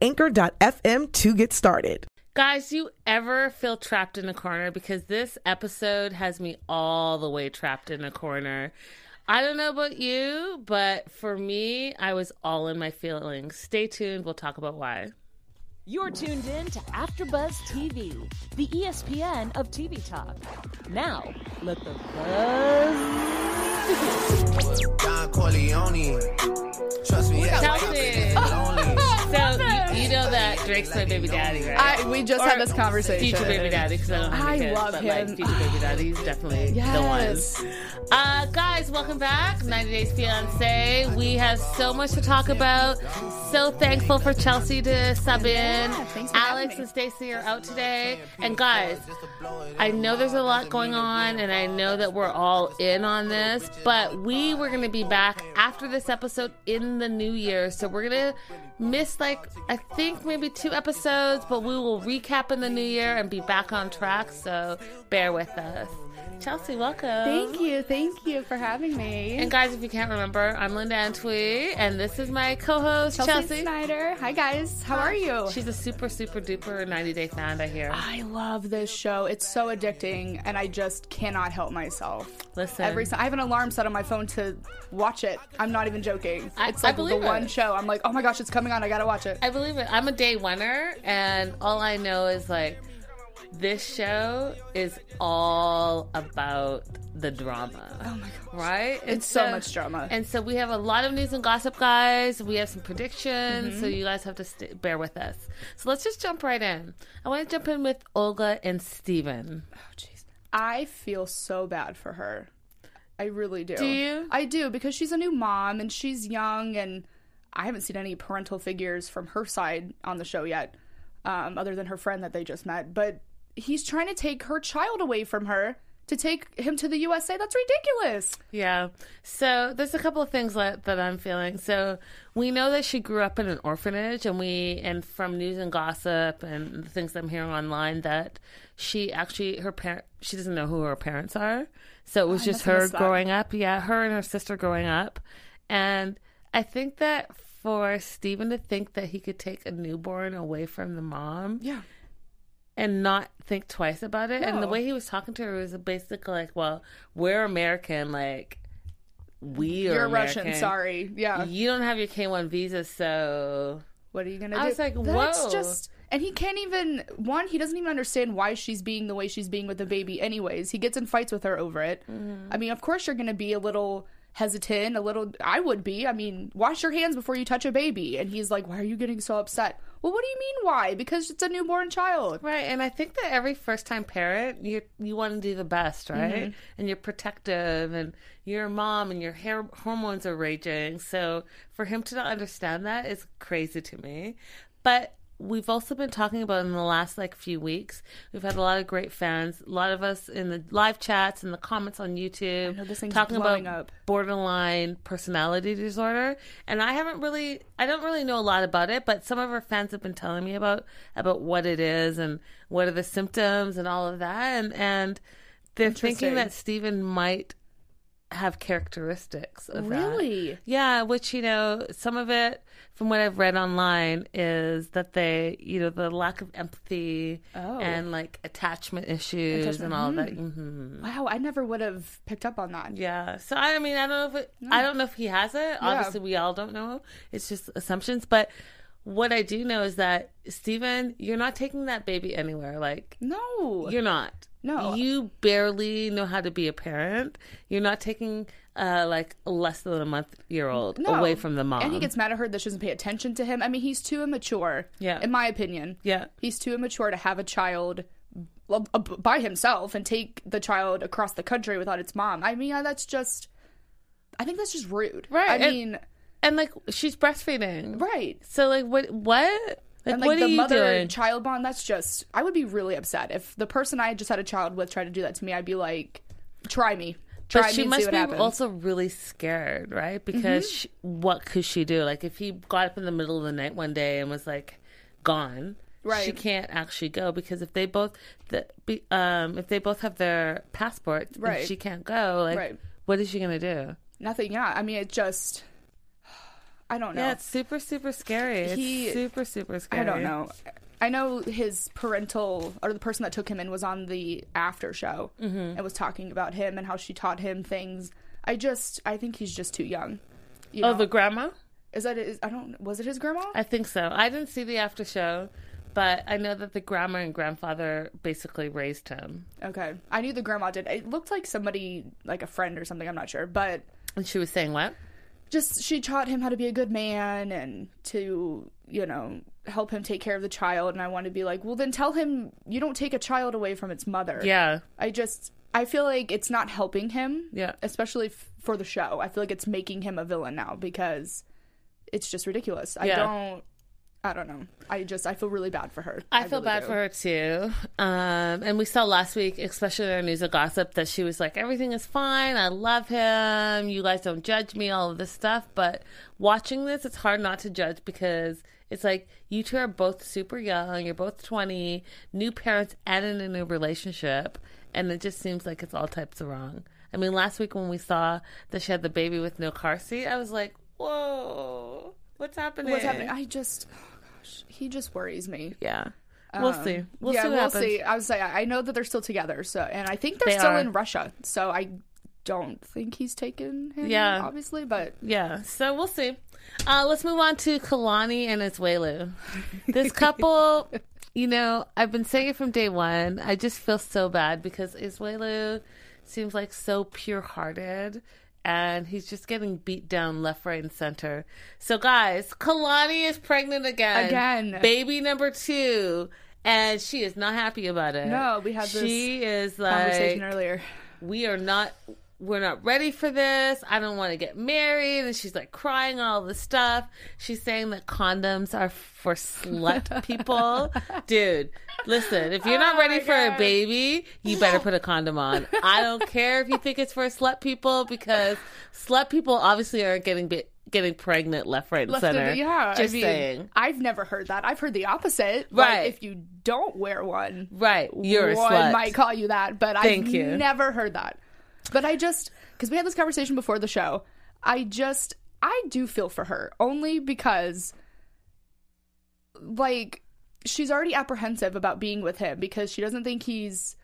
anchor.fm to get started. Guys, you ever feel trapped in a corner? Because this episode has me all the way trapped in a corner. I don't know about you, but for me, I was all in my feelings. Stay tuned. We'll talk about why. You're tuned in to AfterBuzz TV, the ESPN of TV talk. Now, let the buzz begin. Don Corleone. Trust me, yeah, Chelsea. lonely. So you, you know that Drake's my baby daddy, right? I, we just had this conversation. Future baby daddy, because I don't have I kids, love but him. like future baby daddy, he's definitely Yes. the one. Uh, guys, welcome back, 90 Days Fiance. We have so much to talk about. So thankful for Chelsea to sub in. thanks Alex and Stacey are out today, and guys, I know there's a lot going on, and I know that we're all in on this, but we were going to be back after this episode in the new year. So we're going to miss, like, I think maybe two episodes, but we will recap in the new year and be back on track. So bear with us. Chelsea, welcome. Thank you, thank you for having me. And guys, if you can't remember, I'm Linda Antwi, and this is my co-host Chelsea, Chelsea. Snyder. Hi guys, how are you? She's a super, super duper 90 Day fan, I hear. I love this show. It's so addicting, and I just cannot help myself. Listen. Every time I have an alarm set on my phone to watch it. I'm not even joking. I- it's I like the believe one show. I'm like, oh my gosh, it's coming on. I gotta watch it. I believe it. I'm a day winner, and all I know is like this show is all about the drama. Oh my god! Right? And It's so much drama. And so we have a lot of news and gossip, guys. We have some predictions, Mm-hmm. so you guys have to st- bear with us. So let's just jump right in. I want to jump in with Olga and Steven. Oh jeez. I feel so bad for her. I really do. Do you? I do because she's a new mom and she's young, and I haven't seen any parental figures from her side on the show yet, um, other than her friend that they just met. But he's trying to take her child away from her to take him to the USA. That's ridiculous. Yeah. So there's a couple of things that, that I'm feeling. So we know that she grew up in an orphanage, and we and from news and gossip and the things I'm hearing online that she actually her parent she doesn't know who her parents are. So it was just her growing up. Yeah, her and her sister growing up, and I think that for Steven to think that he could take a newborn away from the mom Yeah. And not think twice about it. And the way he was talking to her was basically like, "Well, we're American, like we are You're American. Russian. Sorry. Yeah. You don't have your K one visa, so What are you gonna do? I was like, That's whoa. just. And he can't even one. He doesn't even understand why she's being the way she's being with the baby. Anyways, he gets in fights with her over it. Mm-hmm. I mean, of course you're gonna be a little hesitant, a little. I would be. I mean, wash your hands before you touch a baby. And he's like, "Why are you getting so upset?" Well, what do you mean why? Because it's a newborn child. right. And I think that every first time parent, you you want to do the best, right? Mm-hmm. And you're protective, and you're a mom, and your hair hormones are raging. So for him to not understand that is crazy to me. But we've also been talking about in the last like few weeks. We've had a lot of great fans. A lot of us in the live chats and the comments on YouTube know, talking about up. borderline personality disorder. And I haven't really, I don't really know a lot about it, but some of our fans have been telling me about about what it is and what are the symptoms and all of that. And and they're thinking that Steven might have characteristics of that. Really? Yeah, which you know, some of it from what I've read online is that they, you know, the lack of empathy Oh. and like attachment issues Attachment, and all of that. hmm Wow, I never would have picked up on that. Yeah. So I mean, I don't know if it, I don't know if he has it. Obviously, we all don't know. It's just assumptions, but. What I do know is that Steven, you're not taking that baby anywhere. Like No. you're not. No. You barely know how to be a parent. You're not taking uh like less than a month year old No. away from the mom. And he gets mad at her that she doesn't pay attention to him. I mean, he's too immature. Yeah. In my opinion. Yeah. He's too immature to have a child uh, by himself and take the child across the country without its mom. I mean, uh, that's just. I think that's just rude. Right, I and- mean, and like she's breastfeeding. right. So like what what Like, and like what the you mother child bond, that's just I would be really upset if the person I just had a child with tried to do that to me. I'd be like, try me, try But she must be happens. also really scared, right? Because Mm-hmm. she, what could she do? Like, if he got up in the middle of the night one day and was like gone, right. she can't actually go because if they both, the, be, um, if they both have their passports, Right. she can't go. Like, Right. what is she gonna do? Nothing. Yeah, I mean, it just. I don't know. Yeah, it's super, super scary. It's He- super, super scary. I don't know. I know his parental or the person that took him in was on the after show Mm-hmm. and was talking about him and how she taught him things. I just I think he's just too young. You Oh, know? the grandma? is that is, I don't was it his grandma? I think so. I didn't see the after show, but I know that the grandma and grandfather basically raised him. okay, I knew the grandma did. It looked like somebody like a friend or something. I'm not sure, but And she was saying what? Just she taught him how to be a good man and to you know help him take care of the child. And I want to be like, well, then tell him you don't take a child away from its mother. Yeah. I just I feel like it's not helping him. Yeah. Especially f- for the show. I feel like it's making him a villain now because it's just ridiculous. I don't I don't know. I just I feel really bad for her. I, feel really bad do. for her too. Um, and we saw last week, especially in our news of gossip, that she was like, "Everything is fine. I love him. You guys don't judge me. All of this stuff." But watching this, it's hard not to judge because it's like you two are both super young. You're both twenty, new parents, and in a new relationship, and it just seems like it's all types of wrong. I mean, last week when we saw that she had the baby with no car seat, I was like, "Whoa, what's happening? What's happening? I just gosh, he just worries me. Yeah, we'll see. We'll Um, yeah, see we'll happens. see. I was like, I know that they're still together, so and I think they're They still are. in Russia. So I don't think he's taken him. Yeah. obviously, but Yeah, so we'll see. Uh, let's move on to Kalani and Asuelu. This couple, you know, I've been saying it from day one. I just feel so bad because Asuelu seems like so pure hearted and he's just getting beat down left, right, and center. So, guys, Kalani is pregnant again. Again. Baby number two. And she is not happy about it. No, we had this She is like conversation earlier. we are not we're not ready for this. I don't want to get married. And she's like crying all this stuff. She's saying that condoms are for slut people. Dude, listen, if you're not Oh ready for a baby, you better put a condom on. I don't care if you think it's for slut people because slut people obviously are getting bi- getting pregnant left, right, and Left center. the- yeah, Just I mean, saying. I've never heard that. I've heard the opposite. Right. Like, if you don't wear one, Right. You're a slut. might call you that, but Thank I've you. never heard that. But I just because we had this conversation before the show, I just I do feel for her only because like she's already apprehensive about being with him because she doesn't think he's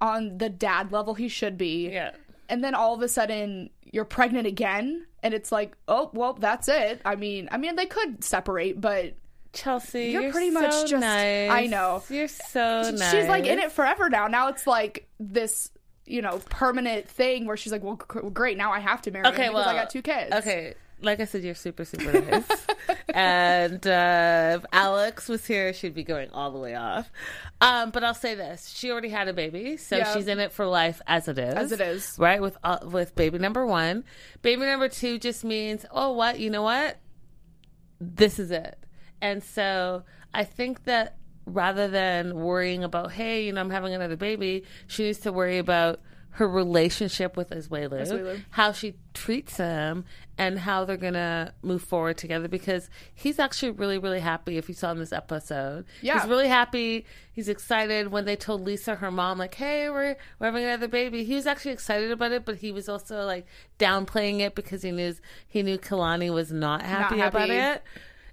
on the dad level he should be. Yeah. And then all of a sudden you're pregnant again and it's like, "Oh, well, that's it." I mean, I mean they could separate, but Chelsea, You're you're, pretty so much just- nice. I know. You're so nice. she's like in it forever now. Now it's like this, you know, permanent thing where she's like, well, great, now I have to marry him Okay, because well, I got two kids. Okay, like I said, you're super, super nice. and uh, if Alex was here, she'd be going all the way off. Um, but I'll say this: she already had a baby, so Yeah. she's in it for life as it is. As it is. right? With uh, with baby number one, baby number two just means, oh, what you know what? This is it. And so I think that rather than worrying about, hey, you know, I'm having another baby, she needs to worry about her relationship with Asuelu. how she treats him, and how they're gonna move forward together. Because he's actually really, really happy. If you saw in this episode, Yeah. he's really happy. He's excited when they told Lisa, her mom, like, "Hey, we're we're having another baby." He was actually excited about it, but he was also like downplaying it because he knew he knew Kalani was not happy, about happy. it.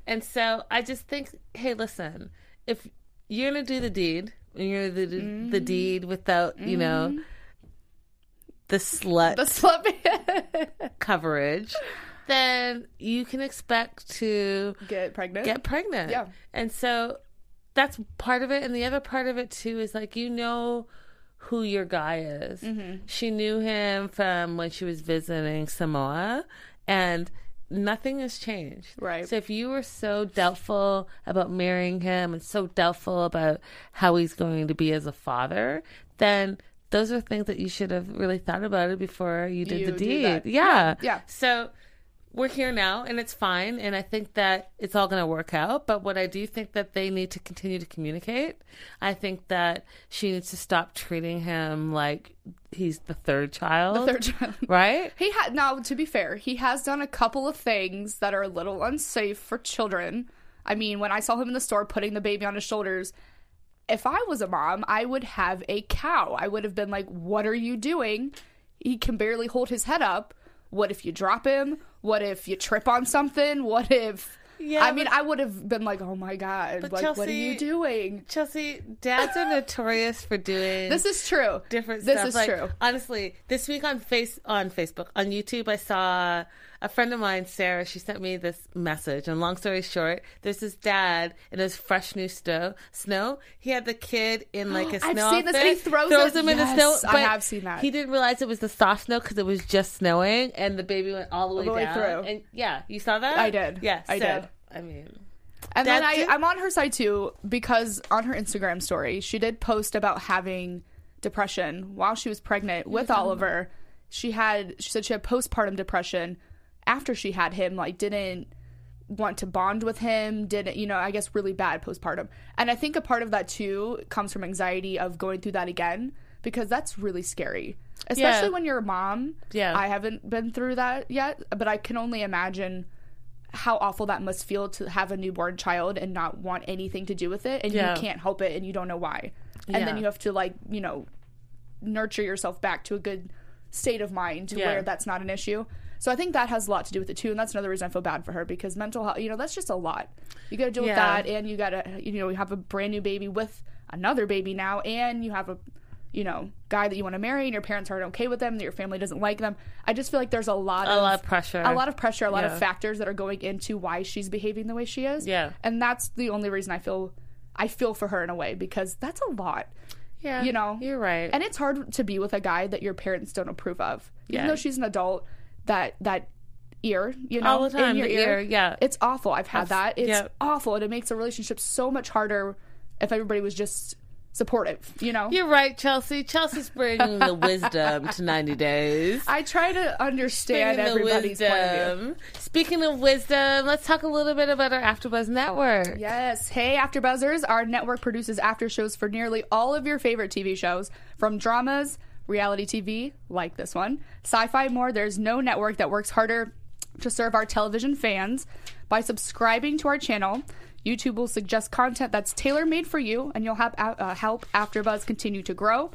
And so I just think, hey, listen, if you're gonna do the deed, and you're the Mm-hmm. the deed without, you know, the slut The slut coverage, then you can expect to get pregnant. get pregnant. Yeah. And so that's part of it. And the other part of it too is like you know who your guy is. Mm-hmm. She knew him from when she was visiting Samoa and nothing has changed. Right. So if you were so doubtful about marrying him and so doubtful about how he's going to be as a father, then those are things that you should have really thought about it before you did You the deed. that. Yeah. Yeah. So we're here now and it's fine and i think that it's all going to work out but what i do think that they need to continue to communicate i think that she needs to stop treating him like he's the third child The third child. right He had now to be fair, he has done a couple of things that are a little unsafe for children. I mean, when I saw him in the store putting the baby on his shoulders, if I was a mom, I would have a cow. I would have been like, "What are you doing?" He can barely hold his head up. What if you drop him? What if you trip on something? What if Yeah, I mean, but- I would have been like, "Oh my god, like what are you doing?" chelsea dads are notorious for doing This is true. different This stuff. is like, true. Honestly, this week on face on Facebook on YouTube, I saw a friend of mine, Sarah. She sent me this message, and long story short, there's this dad in his fresh new snow. Snow. He had the kid in like a I've snow seen this, and he throws it- him in the Yes, snow. I have seen that. He didn't realize it was the soft snow because it was just snowing, and the baby went all the way all the way down. through. And yeah, you saw that. I did. Yeah, I so, did. I mean, And then I. I'm on her side too because on her Instagram story, she did post about having depression while she was pregnant with Oliver. She had, she said she had postpartum depression after she had him, like, didn't want to bond with him, didn't, you know, I guess really bad postpartum. And I think a part of that too comes from anxiety of going through that again because that's really scary. Especially Yeah. when you're a mom. Yeah. I haven't been through that yet, but I can only imagine how awful that must feel to have a newborn child and not want anything to do with it and Yeah. you can't help it and you don't know why. And then you have to like, you know, nurture yourself back to a good state of mind to Yeah. where that's not an issue. So I think that has a lot to do with it too, and that's another reason I feel bad for her because mental health, you know, that's just a lot. You got to deal with that, and you got to, you know, you have a brand new baby with another baby now, and you have a, you know, guy that you want to marry, and your parents aren't okay with them, that your family doesn't like them. I just feel like there's a lot a of lot of pressure. a lot of pressure, a lot Yeah. of factors that are going into why she's behaving the way she is. Yeah. and that's the only reason I feel I feel for her in a way because that's a lot. Yeah, you know, you're right. And it's hard to be with a guy that your parents don't approve of, even Yeah. though she's an adult. That that ear, you know, All the time, in your ear, ear, yeah. it's awful. I've had that. It's yeah. awful, and it makes a relationship so much harder if everybody was just supportive. You know, You're right, Chelsea. Chelsea's bringing the wisdom to 90 days. I try to understand Speaking everybody's point of view. speaking of wisdom, let's talk a little bit about our AfterBuzz network. Yes. Hey, AfterBuzzers. Our network produces after shows for nearly all of your favorite TV shows, from dramas, reality TV, like this one, sci fi more. There's no network that works harder to serve our television fans. By subscribing to our channel, YouTube will suggest content that's tailor made for you, and you'll have, uh, help AfterBuzz continue to grow.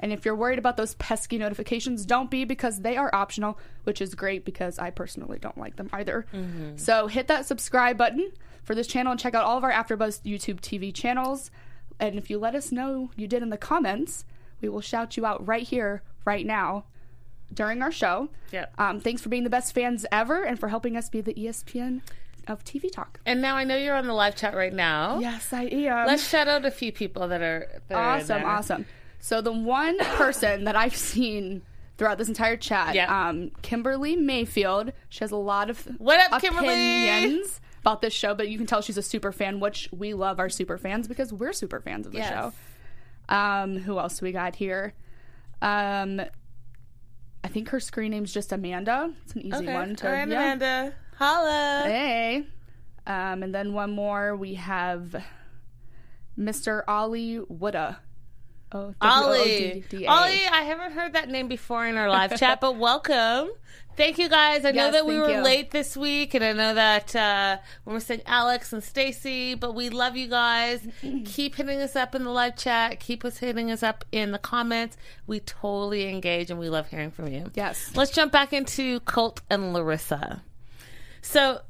And if you're worried about those pesky notifications, don't be because they are optional, which is great because I personally don't like them either. So hit that subscribe button for this channel and check out all of our AfterBuzz YouTube TV channels. And if you let us know you did in the comments, we will shout you out right here, right now, during our show. Yep. Um, thanks for being the best fans ever and for helping us be the ESPN of TV talk. And now I know you're on the live chat right now. Yes, I am. Let's shout out a few people that are, that awesome, there. awesome. So the one person that I've seen throughout this entire chat, Yeah. um, Kimberly Mayfield. She has a lot of What up, Kimberly? opinions about this show, but you can tell she's a super fan, which we love our super fans because we're super fans of the Yes. show. Um, who else do we got here? Um, I think her screen name's just Amanda. It's an easy Okay. one to All right, yeah. Amanda. Holla. Hey. Um, and then one more we have Mr. Ollie Woodda. Oh, Ollie. Ollie, I haven't heard that name before in our live chat, but welcome. Thank you guys. I know Yes, that we were you. late this week, and I know that uh, we're missing Alex and Stacy, but we love you guys. Keep hitting us up in the live chat. Keep us hitting us up in the comments. We totally engage, and we love hearing from you. Yes. Let's jump back into Colt and Larissa. So,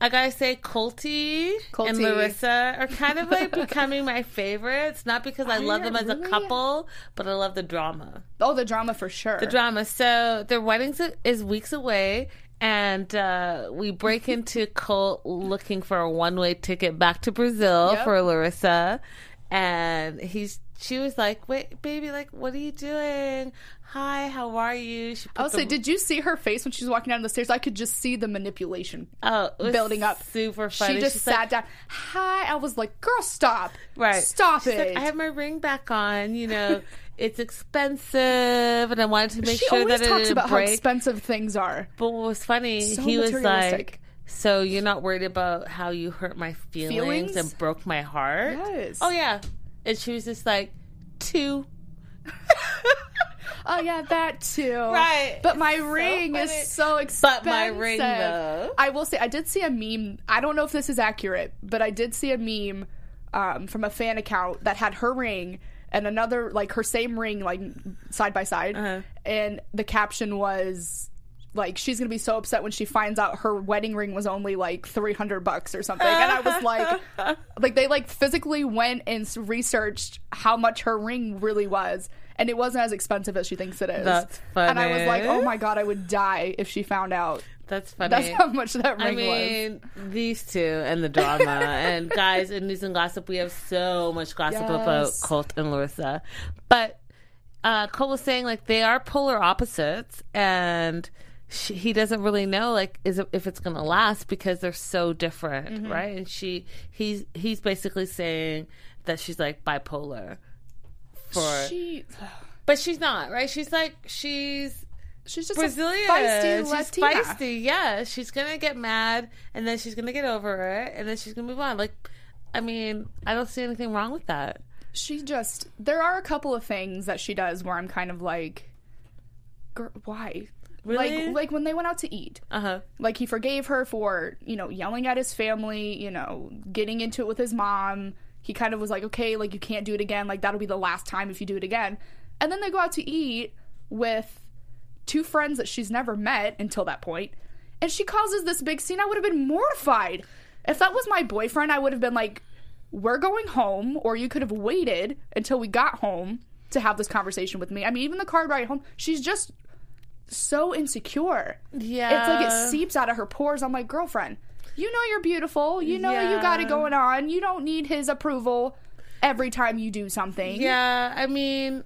I gotta say, Colty, Colty, and Colty. Larissa are kind of like becoming my favorites. Not because I love them as a couple, but I love the drama. Oh, the drama for sure. The drama. So their wedding is weeks away, and uh, we break into Colt looking for a one-way ticket back to Brazil Yep. for Larissa, and he's. She was like, "Wait, baby, like, what are you doing? Hi, how are you?" She put I would say, the- did you see her face when she was walking down the stairs? I could just see the manipulation. oh, building up. super funny. She just She's sat like, down. Hi. I was like, girl, stop. Right. Stop She's it. like, I have my ring back on, you know. it's expensive, and I wanted to make she sure that it talks about how expensive things are. But what was funny, So he was like, "So you're not worried about how you hurt my feelings, Feelings? and broke my heart?" Yes. Oh yeah, and she was just like, two. Oh yeah, that too. Right. But my so ring funny. is so expensive. But my ring, though. I will say I did see a meme. I don't know if this is accurate, but I did see a meme um, from a fan account that had her ring and another like her same ring like side by side, Uh-huh. and the caption was. Like she's gonna be so upset when she finds out her wedding ring was only like three hundred bucks or something, and I was like, like they like physically went and researched how much her ring really was, and it wasn't as expensive as she thinks it is. That's funny. And I was like, oh my god, I would die if she found out. That's funny. That's how much that ring I mean, these two and the drama. and guys, in news and gossip, we have so much gossip about Colt and Larissa. But uh, Colt was saying like they are polar opposites, and she, he doesn't really know like is it, if it's going to last because they're so different, Mm-hmm. right? And she he's he's basically saying that she's like bipolar. For. She, but she's not, right? She's like she's she's just Brazilian. a feisty she's Latina. feisty. Yeah, she's gonna get mad, and then she's gonna get over it, and then she's gonna move on. Like, I mean, I don't see anything wrong with that. She just. There are a couple of things that she does where I'm kind of like, "Girl, why? Really? Like, like when they went out to eat. Uh huh. like he forgave her for you know yelling at his family you know getting into it with his mom he kind of was like okay like you can't do it again. Like that'll be the last time if you do it again. And then they go out to eat with two friends that she's never met until that point. And she causes this big scene. I would have been mortified. If that was my boyfriend i would have been like we're going home or you could have waited until we got home to have this conversation with me. I mean even the car ride home she's just so insecure. Yeah. it's like it seeps out of her pores. I'm like, girlfriend, you know you're beautiful. You know you got it going on. You don't need his approval every time you do something. Yeah, I mean,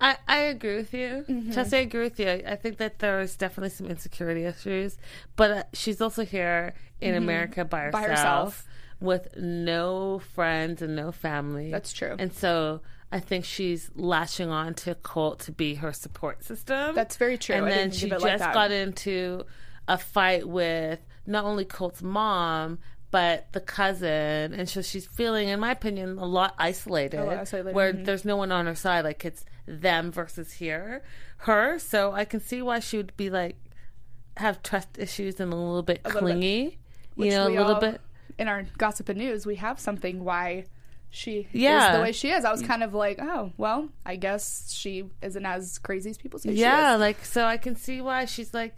I I agree with you. Mm-hmm. Chelsea, I agree with you. I think that there's definitely some insecurity issues, but uh, she's also here in America by herself, Mm-hmm. By herself. with no friends and no family. That's true. And so I think she's latching on to Colt to be her support system. That's very true. And I then she just like got into a fight with not only Colt's mom, but the cousin. And so she's feeling, in my opinion, a lot isolated. A lot isolated, Where mhm. there's no one on her side. Like it's them versus here, her. So I can see why she would be like, have trust issues and a little bit little bit. clingy. You know, a little all- bit. In our gossip and news, we have something why she Yeah. is the way she is. I was kind of like, oh, well, I guess she isn't as crazy as people say she Yeah, like so I can see why she's like,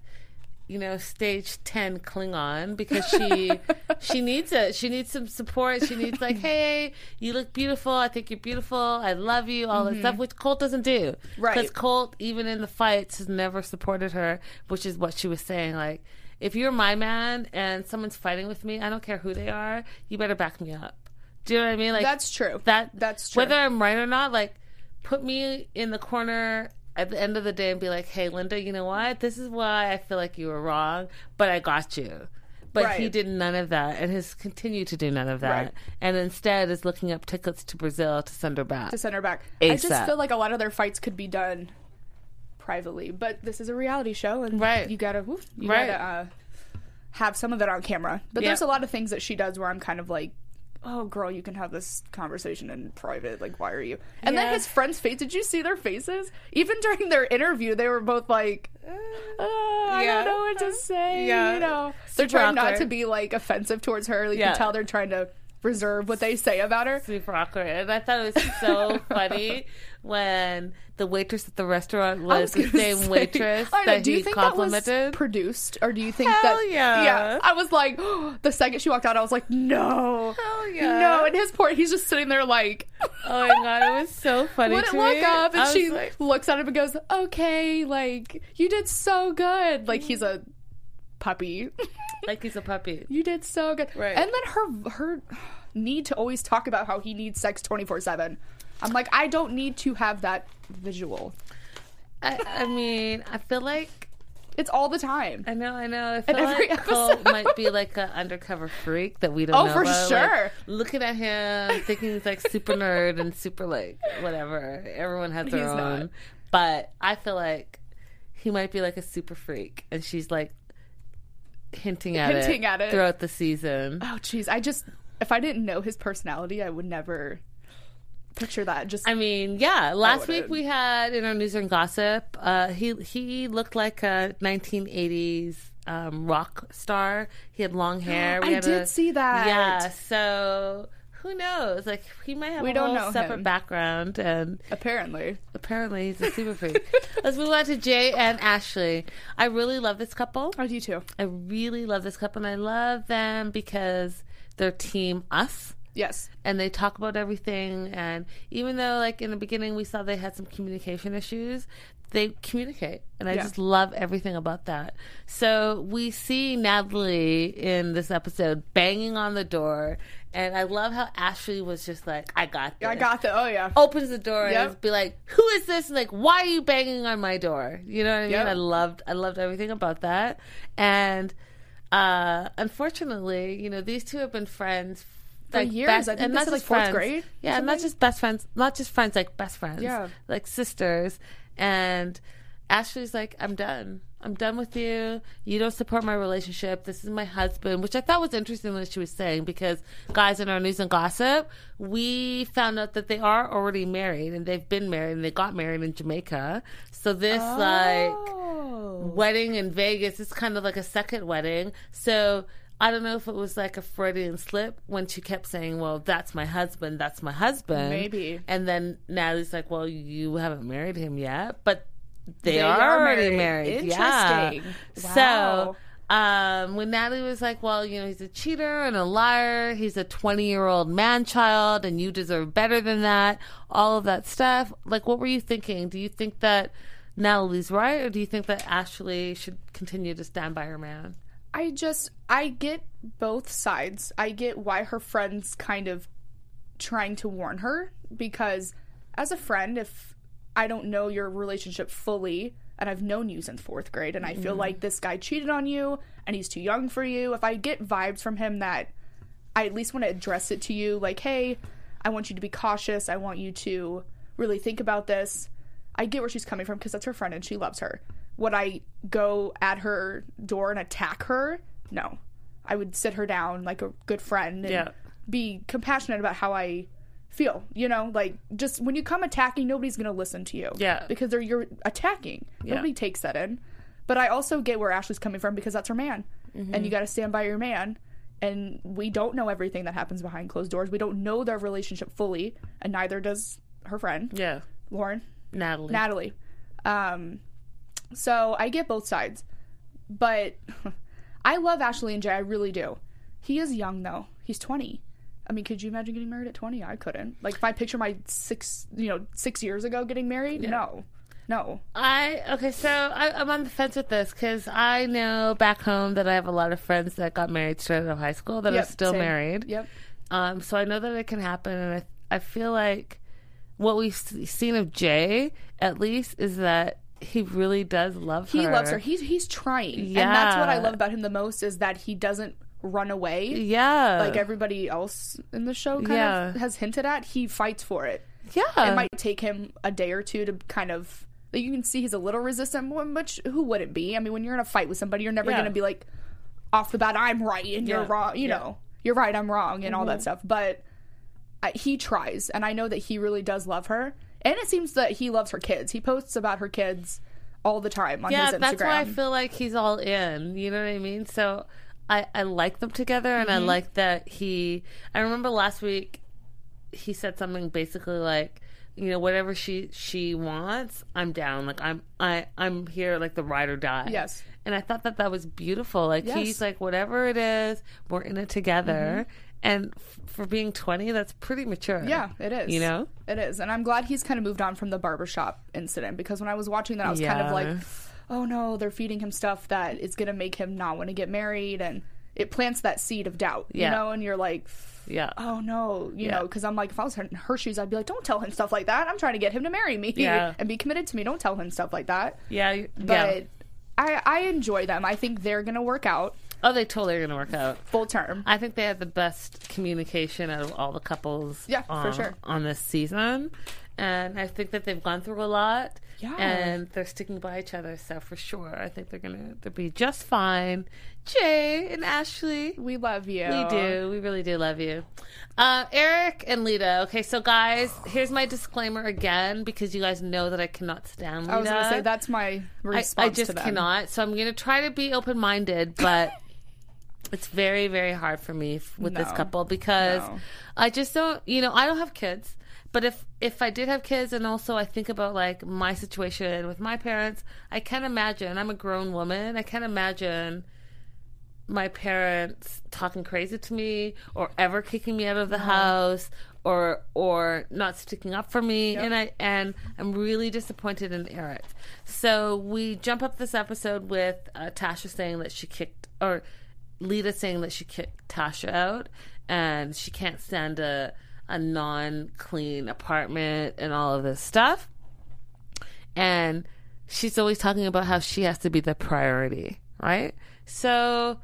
you know, stage ten Klingon because she she needs it. She needs some support. She needs like, hey, you look beautiful. I think you're beautiful. I love you. All that stuff, which Colt doesn't do. Mm-hmm. Right. Because Colt, even in the fights, has never supported her, which is what she was saying. Like, if you're my man and someone's fighting with me, I don't care who they are. You better back me up. Do you know what I mean? Like That's true. that That's true. Whether I'm right or not, like put me in the corner at the end of the day and be like, "Hey, Linda, you know what? This is why I feel like you were wrong, but I got you." But he did none of that, and has continued to do none of that, Right. and instead is looking up tickets to Brazil to send her back. to send her back. I just feel like a lot of their fights could be done privately, but this is a reality show, and Right. you gotta, woof, you Right. gotta uh, have some of it on camera. But Yeah. there's a lot of things that she does where I'm kind of like, oh, girl, you can have this conversation in private. Like, why are you? And then his friends' face. Did you see their faces? Even during their interview, they were both like. Uh, I Yeah. don't know what to say. Yeah. You know, they're Super trying not to be like offensive towards her. You Yeah. can tell they're trying to reserve what they say about her. Super awkward, and I thought it was so funny when the waitress at the restaurant was, was the same say- waitress know, that do you think complimented. that was produced, or do you think Hell that? yeah. yeah. I was like, the second she walked out, I was like, no, Hell yeah. no. And his poor, he's just sitting there like, oh my god, it was so funny wouldn't look me. up, and she like, looks at him and goes, okay, like you did so good. Like he's a puppy. like he's a puppy. you did so good. Right. And then her her need to always talk about how he needs sex twenty four seven. I'm like, I don't need to have that visual. I, I mean, I feel like It's all the time. I know, I know. I feel every like Cole episode. might be like an undercover freak that we don't Oh, know for about. Like, sure. looking at him, thinking he's like super nerd and super like whatever. Everyone has their He's own. not. But I feel like he might be like a super freak, and she's like hinting at Hinting it at it. throughout the season. Oh, jeez. I just if I didn't know his personality, I would never picture that. Just I mean, yeah. Last week we had in our news and gossip, uh, he he looked like a 1980s um, rock star. He had long hair. We I had did a- see that. Yeah. So who knows? Like he might have We a don't whole know separate him. background, and apparently. apparently he's a super freak. Let's move on to Jay and Ashley. I really love this couple. I do too. I really love this couple, and I love them because they're team us Yes. and they talk about everything and even though like in the beginning we saw they had some communication issues they communicate and i Yeah. just love everything about that so we see natalie in this episode banging on the door and i love how ashley was just like i got this I got the. Oh yeah. opens the door Yep. and be like, "Who is this?" And like, "Why are you banging on my door?" You know what I mean? Yep. I loved, I loved everything about that. And uh unfortunately, you know, these two have been friends For years. I think and not said, like, just fourth friends. grade Yeah, not just best friends, not just friends, like best friends. Yeah. like sisters. And Ashley's like, "I'm done." I'm done with you. You don't support my relationship. This is my husband, which I thought was interesting what she was saying because, guys, in our news and gossip, we found out that they are already married and they've been married and they got married in Jamaica. So this like Oh. wedding in Vegas is kind of like a second wedding. So I don't know if it was like a Freudian slip when she kept saying, "Well, that's my husband. That's my husband." Maybe. And then Natalie's like, "Well, you haven't married him yet, but they, They are, are already married. married." Yeah. Interesting. So. Wow. Um, when Natalie was like, "Well, you know, he's a cheater and a liar. He's a twenty-year-old man-child, and you deserve better than that." All of that stuff. Like, what were you thinking? Do you think that Natalie's right, or do you think that Ashley should continue to stand by her man? I just I get both sides. I get why her friends kind of trying to warn her because as a friend if I don't know your relationship fully and I've known you since 4th grade and I feel mm-hmm. like this guy cheated on you and he's too young for you, if I get vibes from him that I at least want to address it to you like, "Hey, I want you to be cautious. I want you to really think about this." I get where she's coming from because that's her friend and she loves her. Would I go at her door and attack her? No. I would sit her down like a good friend and Yeah. be compassionate about how I feel. You know, like just when you come attacking, nobody's going to listen to you. Yeah. Because they're you're attacking. Yeah. Nobody takes that in. But I also get where Ashley's coming from because that's her man. Mm-hmm. And you got to stand by your man. And we don't know everything that happens behind closed doors. We don't know their relationship fully, and neither does her friend, Yeah, Lauren. Natalie. Natalie. Um, so I get both sides, but I love Ashley and Jay. I really do. He is young though. He's twenty. I mean, could you imagine getting married at twenty? I couldn't. Like if I picture my six, you know, six years ago getting married, no, no. I okay, so I, I'm on the fence with this because I know back home that I have a lot of friends that got married straight out of high school that Yep, are still same. married. Yep. Um, so I know that it can happen, and I I feel like what we've seen of Jay at least is that he really does love her. He loves her. He's he's trying, and that's what I love about him the most is that he doesn't run away yeah, like everybody else in the show kind Yeah. of has hinted at. He fights for it. yeah, it might take him a day or two to kind of like, you can see he's a little resistant which who wouldn't be i mean when you're in a fight with somebody you're never Yeah. going to be like off the bat i'm right and you're wrong you Yeah. Mm-hmm. know you're right i'm wrong and all that stuff but I, he tries and i know that he really does love her and it seems that he loves her kids he posts about her kids all the time on yeah, his instagram that's why I feel like he's all in. You know what I mean? So I I like them together, and I Mm-hmm. like that he. I remember last week he said something basically like, you know, whatever she she wants, I'm down. Like I'm I I'm here like the ride or die. Yes. And I thought that that was beautiful. Like Yes. Mm-hmm. he's like whatever it is, we're in it together. And f- for being 20, that's pretty mature. Yeah, it is. You know? It is. And I'm glad he's kind of moved on from the barbershop incident because when I was watching that, I was kind of like, oh no, they're feeding him stuff that is going to make him not want to get married. And it plants that seed of doubt, yeah. you know? And you're like, Yeah. oh no, you Yeah. know? Because I'm like, if I was in her shoes, I'd be like, don't tell him stuff like that. I'm trying to get him to marry me Yeah. and be committed to me. Don't tell him stuff like that. Yeah. But yeah. I I enjoy them. I think they're gonna work out Oh, they totally are going to work out. full term. I think they have the best communication out of all the couples. Yeah, for uh, sure. On this season, and I think that they've gone through a lot. Yeah. and they're sticking by each other. So for sure, I think they're gonna they'll be just fine. Jay and Ashley, We love you. we do. We really do love you. Uh, Eric and Leida. Okay, so guys, here's my disclaimer again because you guys know that I cannot stand Leida. I was gonna say that's my I, response I just to them. cannot. So I'm going to try to be open minded, but it's very, very hard for me f- with this couple because No. I just don't, you know, I don't have kids. But if if I did have kids, and also I think about like my situation with my parents, I can't imagine. I'm a grown woman. I can't imagine my parents talking crazy to me or ever kicking me out of the house or or not sticking up for me and I and I'm really disappointed in Eric. So we jump up this episode with uh, Tasha saying that she kicked or Leida saying that she kicked Tasha out and she can't stand a a non-clean apartment and all of this stuff. And she's always talking about how she has to be the priority, right? So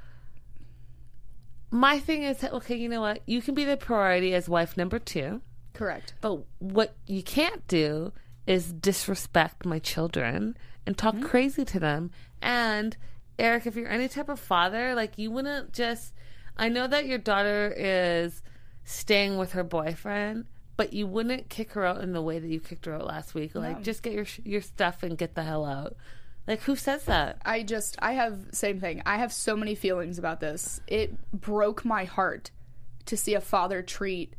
my thing is that okay, you know what? You can be the priority as wife number 2, Correct. but what you can't do is disrespect my children and talk mm-hmm. crazy to them. And Eric, if you're any type of father, like you wouldn't just I know that your daughter is staying with her boyfriend, but you wouldn't kick her out in the way that you kicked her out last week. Like just get your your stuff and get the hell out. Like who says that? I just I have same thing. I have so many feelings about this. It broke my heart to see a father treat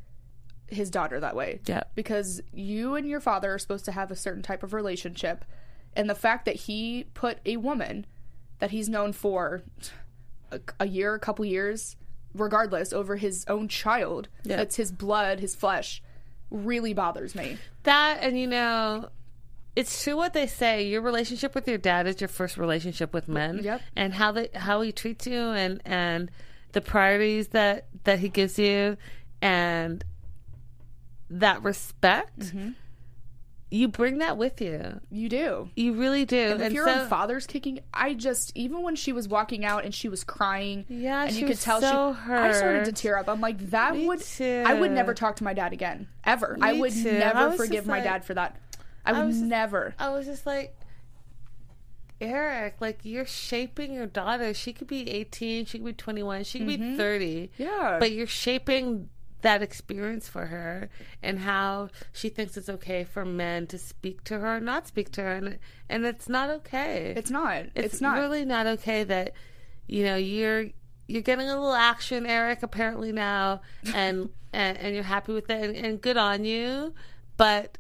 his daughter that way. Yeah. Because you and your father are supposed to have a certain type of relationship and the fact that he put a woman that he's known for a, a year, a couple years, regardless, over his own child, Yeah. that's his blood, his flesh, really bothers me. That and you know, it's true what they say. Your relationship with your dad is your first relationship with men. Yep. And how they how he treats you and and the priorities that that he gives you and that respect. Mm-hmm. You bring that with you. You do. You really do. And if your so- own father's kicking, I just even when she was walking out and she was crying, Yeah, and you could tell so she. I started to tear up. I'm like, that Me would. too. I would never talk to my dad again, ever. I would too. Never was forgive my like- dad for that. I would was just- never. I was just like, Eric, like you're shaping your daughter. She could be 18, she could be 21, she could be 30. Mm-hmm. Yeah. But you're shaping that experience for her and how she thinks it's okay for men to speak to her or not speak to her. And, and it's not okay. It's not. It's, It's, not. really not okay that, you know, you're. You're getting a little action, Eric, apparently now, and and, and you're happy with it, and, and good on you. But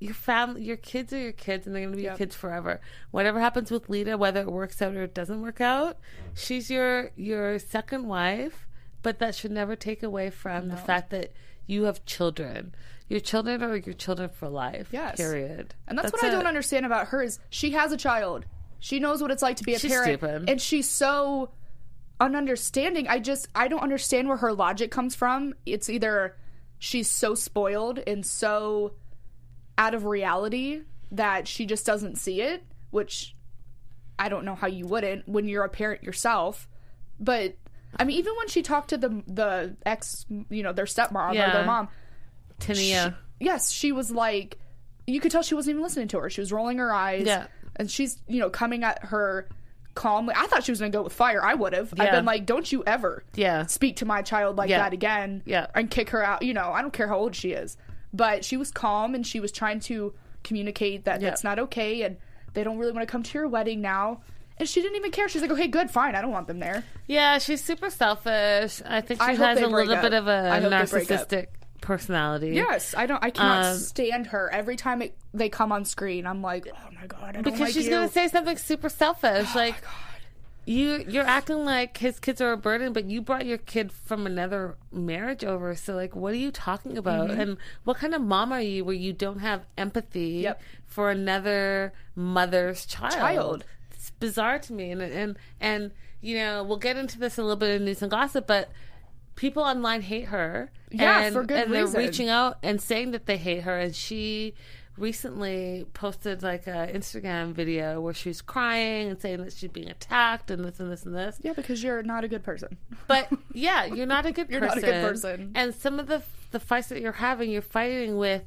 your family, your kids are your kids, and they're going to be your kids forever. Whatever happens with Leida, whether it works out or it doesn't work out, she's your your second wife. But that should never take away from the fact that you have children. Your children are your children for life. Yes. Period. And that's, what I don't understand about her is she has a child. She knows what it's like to be a She's parent, stupid. and she's so ununderstanding. I just I don't understand where her logic comes from. It's either she's so spoiled and so out of reality that she just doesn't see it, which I don't know how you wouldn't when you're a parent yourself. But I mean, even when she talked to the the ex, you know, their stepmom or Yeah. their mom, Tania. yes, she was like, you could tell she wasn't even listening to her. She was rolling her eyes. Yeah. And she's, you know, coming at her calmly. I thought she was going to go with fire. I would have. I've Yeah. been like, don't you ever Yeah. speak to my child like Yeah. that again. Yeah. And kick her out. You know, I don't care how old she is. But she was calm and she was trying to communicate that Yeah. it's not okay and they don't really want to come to your wedding now. And she didn't even care. She's like, okay, good, fine. I don't want them there. Yeah, she's super selfish. I think she I has a little up. bit of a I hope they break up. narcissistic personality. Yes, I don't. I cannot Um, stand her. Every time it, they come on screen, I'm like, oh my god, I don't because like she's you. Oh gonna say something super selfish, like you you're acting like his kids are a burden, but you brought your kid from another marriage over. So like, what are you talking about? And what kind of mom are you where you don't have empathy Mm-hmm. Yep. for another mother's child? Child. It's bizarre to me, and and and you know we'll get into this a little bit in news and gossip, but. People online hate her, Yeah, and, for good and they're reaching out and saying that they hate her, and she recently posted like a Instagram video where she's crying and saying that she's being attacked and this and this and this. Yeah, because you're not a good person. But yeah, you're not a good You're person. not a good person. And some of the the fights that you're having, you're fighting with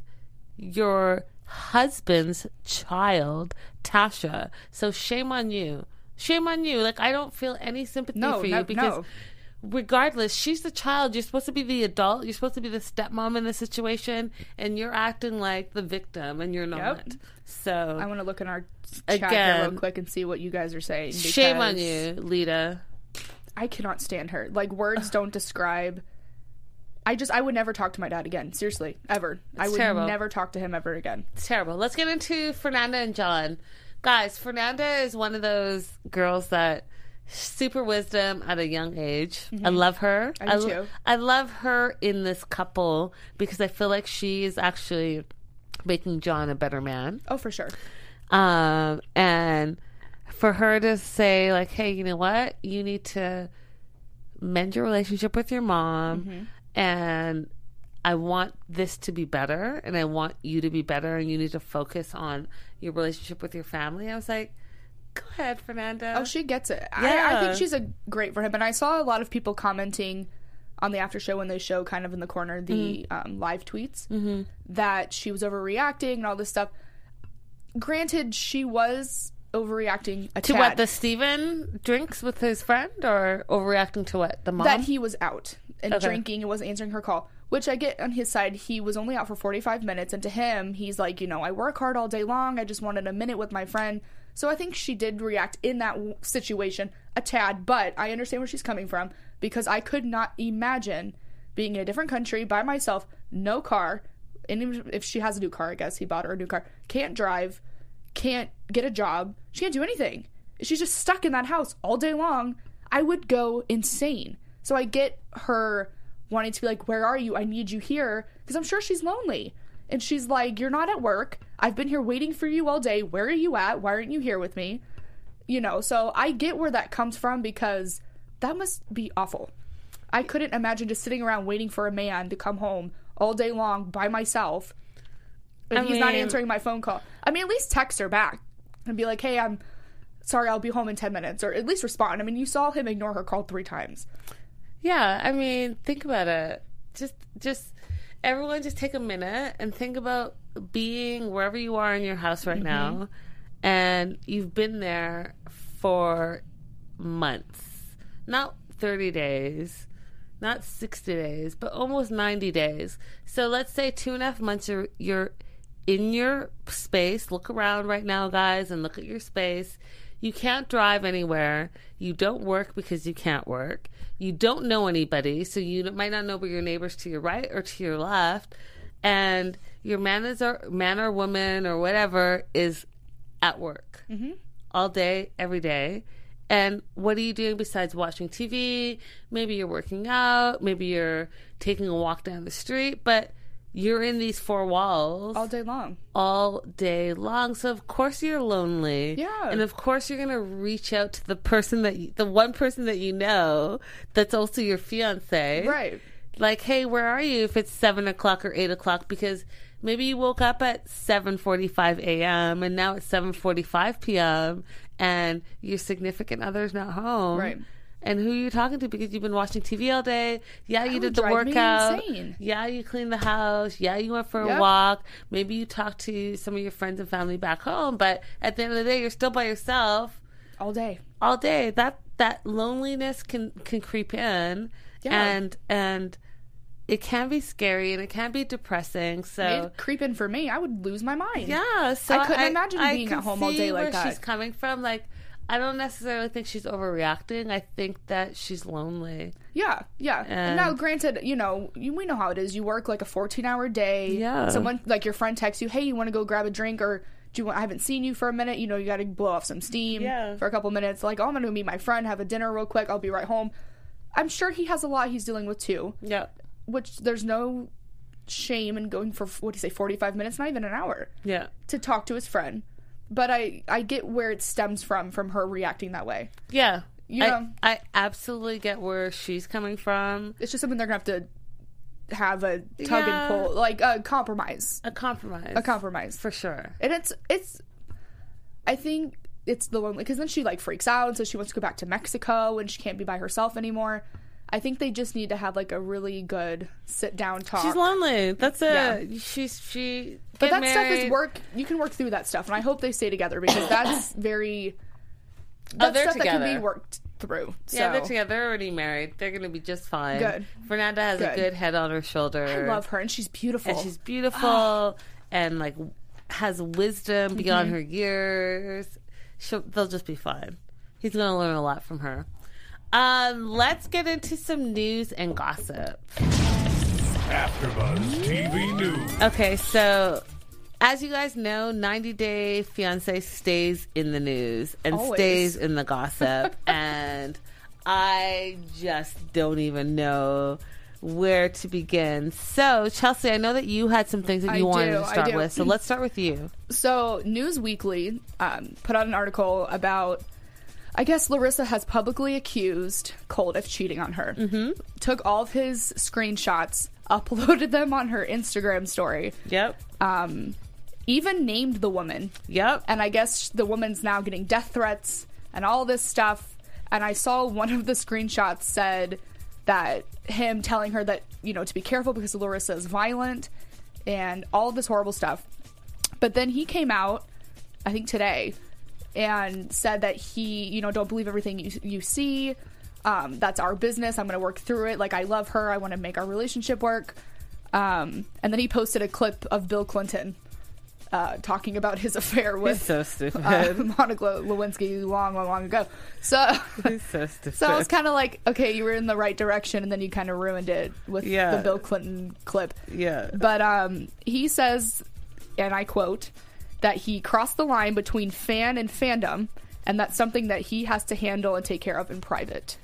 your husband's child, Tasha. So shame on you. Shame on you. Like I don't feel any sympathy No, for you no, because no. regardless, she's the child. You're supposed to be the adult. You're supposed to be the stepmom in the situation, and you're acting like the victim, and you're not. So I want to look in our chat here Again. real quick and see what you guys are saying. shame on you, Leida. I cannot stand her. Like words don't describe. I just I would never talk to my dad again. Seriously, ever. I would terrible. never talk to him ever again. It's terrible. Let's get into Fernanda and John. Guys, Fernanda is one of those girls that super wisdom at a young age. I love her. Mm-hmm. I do lo- too. I love her in this couple because I feel like she is actually making John a better man. Oh, for sure. Um, and for her to say like, "Hey, you know what? You need to mend your relationship with your mom, Mm-hmm. And I want this to be better, and I want you to be better, and you need to focus on your relationship with your family." I was like, "Go ahead, Fernanda." Oh, she gets it. I, I think she's a great for him. And I saw a lot of people commenting on the after show when they show kind of in the corner the Mm-hmm. um, live tweets that she was overreacting and all this stuff. Granted, she was overreacting a to tad. what the Steven drinks with his friend, or overreacting to what the mom? that he was out and Okay. drinking and wasn't answering her call. Which I get on his side. He was only out for 45 minutes, and to him, he's like, you know, I work hard all day long. I just wanted a minute with my friend. So I think she did react in that w- situation a tad, but I understand where she's coming from because I could not imagine being in a different country by myself, no car. And even if she has a new car, I guess he bought her a new car. Can't drive, can't get a job. She can't do anything. She's just stuck in that house all day long. I would go insane. So I get her wanting to be like, Where are you? I need you here. Because I'm sure she's lonely. And she's like, You're not at work. I've been here waiting for you all day. Where are you at? Why aren't you here with me? You know, so I get where that comes from because that must be awful. I couldn't imagine just sitting around waiting for a man to come home all day long by myself. And I he's not answering my phone call. I mean, at least text her back and be like, hey, I'm sorry, I'll be home in 10 minutes. Or at least respond. I mean, you saw him ignore her call three times. Yeah, I mean, think about it. Just, just everyone, just take a minute and think about being wherever you are in your house right mm-hmm. now, and you've been there for months, not thirty days, not sixty days, but almost ninety days. So let's say two and a half months. You're you're in your space. Look around right now, guys, and look at your space. You can't drive anywhere. You don't work because you can't work. You don't know anybody, so you might not know where your neighbors to your right or to your left. And your man is or man or woman or whatever is at work mm-hmm. all day, every day. And what are you doing besides watching TV? Maybe you're working out. Maybe you're taking a walk down the street. But you're in these four walls All day long. all day long. So of course you're lonely. Yeah. And of course you're gonna reach out to the person that you, the one person that you know that's also your fiance. Right. Like, hey, where are you? If it's seven o'clock or eight o'clock, because maybe you woke up at seven forty-five a.m. and now it's seven forty-five p.m. and your significant other's not home. Right. And who are you talking to? Because you've been watching TV all day. Yeah, you did the workout. Yeah, you cleaned the house. Yeah, you went for a walk. Maybe you talked to some of your friends and family back home. But at the end of the day, you're still by yourself All day. all day. That that loneliness can can creep in, Yeah. and and it can be scary and it can be depressing. So It'd creep in for me. I would lose my mind. yeah, so I couldn't imagine being can at home all day like where that. She's coming from like. I don't necessarily think she's overreacting. I think that she's lonely. Yeah, yeah. And- now, granted, you know, you, we know how it is. You work like a 14 hour day. Yeah. Someone, like your friend texts you, hey, you want to go grab a drink or do you want, I haven't seen you for a minute. You know, you got to blow off some steam Yeah. for a couple minutes. Like, oh, I'm going to meet my friend, have a dinner real quick. I'll be right home. I'm sure he has a lot he's dealing with too, Yeah, which there's no shame in going for, what do you say, 45 minutes, not even an hour yeah, to talk to his friend. But I, I get where it stems from, from her reacting that way. yeah. You I, know. I absolutely get where she's coming from. It's just something they're going to have to have a tug Yeah. and pull, like a compromise, A compromise. a compromise. For sure. and it's it's. I think it's the lonely because then she like freaks out, so she wants to go back to Mexico and she can't be by herself anymore. I think they just need to have like a really good sit down talk. She's lonely. That's it. Yeah. She's she. But that stuff is work. You can work through that stuff, and I hope they stay together because that's very. Oh, That's they're stuff that can be worked through. So. Yeah, they're together. They're already married. They're gonna be just fine. Good. Fernanda has a Good. good head on her shoulder. I love her, and she's beautiful. and she's beautiful and like has wisdom beyond Mm-hmm. her years. She'll, they'll just be fine. He's going to learn a lot from her. Um, let's get into some news and gossip. AfterBuzz TV News. Okay, so as you guys know, 90 Day Fiance stays in the news and Always. stays in the gossip, and I just don't even know where to begin. So, Chelsea, I know that you had some things that I you wanted do, to start with, so let's start with you. So, News Weekly um, put out an article about, I guess Larissa has publicly accused Colt of cheating on her. Mm-hmm. Took all of his screenshots, uploaded them on her Instagram story, Yep. um, even named the woman. Yep. And I guess the woman's now getting death threats and all this stuff. And I saw one of the screenshots said that him telling her that, you know, to be careful because Larissa is violent and all of this horrible stuff. But then he came out, I think today, and said that he, you know, don't believe everything you, you see. Um, that's our business. I'm going to work through it. Like, I love her. I want to make our relationship work. Um, and then he posted a clip of Bill Clinton uh, talking about his affair with so uh, Monica Lewinsky long, long, long ago. So, so so I was kind of like, okay, you were in the right direction, and then you kind of ruined it with Yeah. the Bill Clinton clip. yeah. But um, he says, and I quote, that he crossed the line between fan and fandom, and that's something that he has to handle and take care of in private.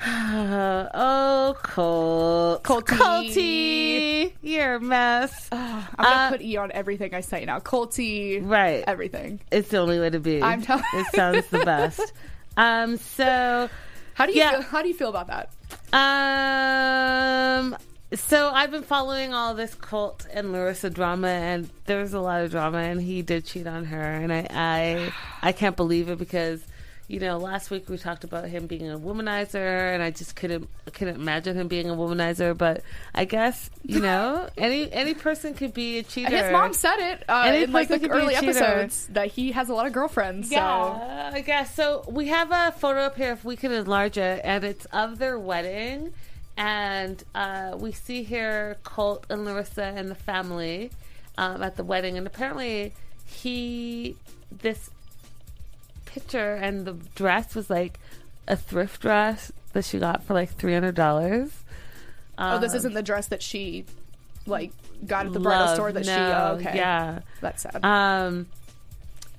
Oh, Colt. Colty. Colty. You're a mess. I'm gonna Uh, put E on everything I say now. Colty, right. everything. It's the only way to be. I'm telling- It sounds the best. Um. So, How do you Yeah. feel, how do you feel about that? um. So I've been following all this Colt and Larissa drama, and there was a lot of drama, and he did cheat on her, and I, I, I can't believe it because, you know, last week we talked about him being a womanizer, and I just couldn't, couldn't imagine him being a womanizer. But I guess you know, any any person could be a cheater. His mom said it uh, Any in like the could be a early episodes that he has a lot of girlfriends. So Yeah, I guess. So we have a photo up here, if we can enlarge it, and it's of their wedding. And uh, we see here Colt and Larissa and the family um, at the wedding. And apparently, he, this picture and the dress was like a thrift dress that she got for like $300. Oh, this Um, isn't the dress that she like got at the bridal love, store that she. no, Oh, okay, Yeah. that's sad. Um,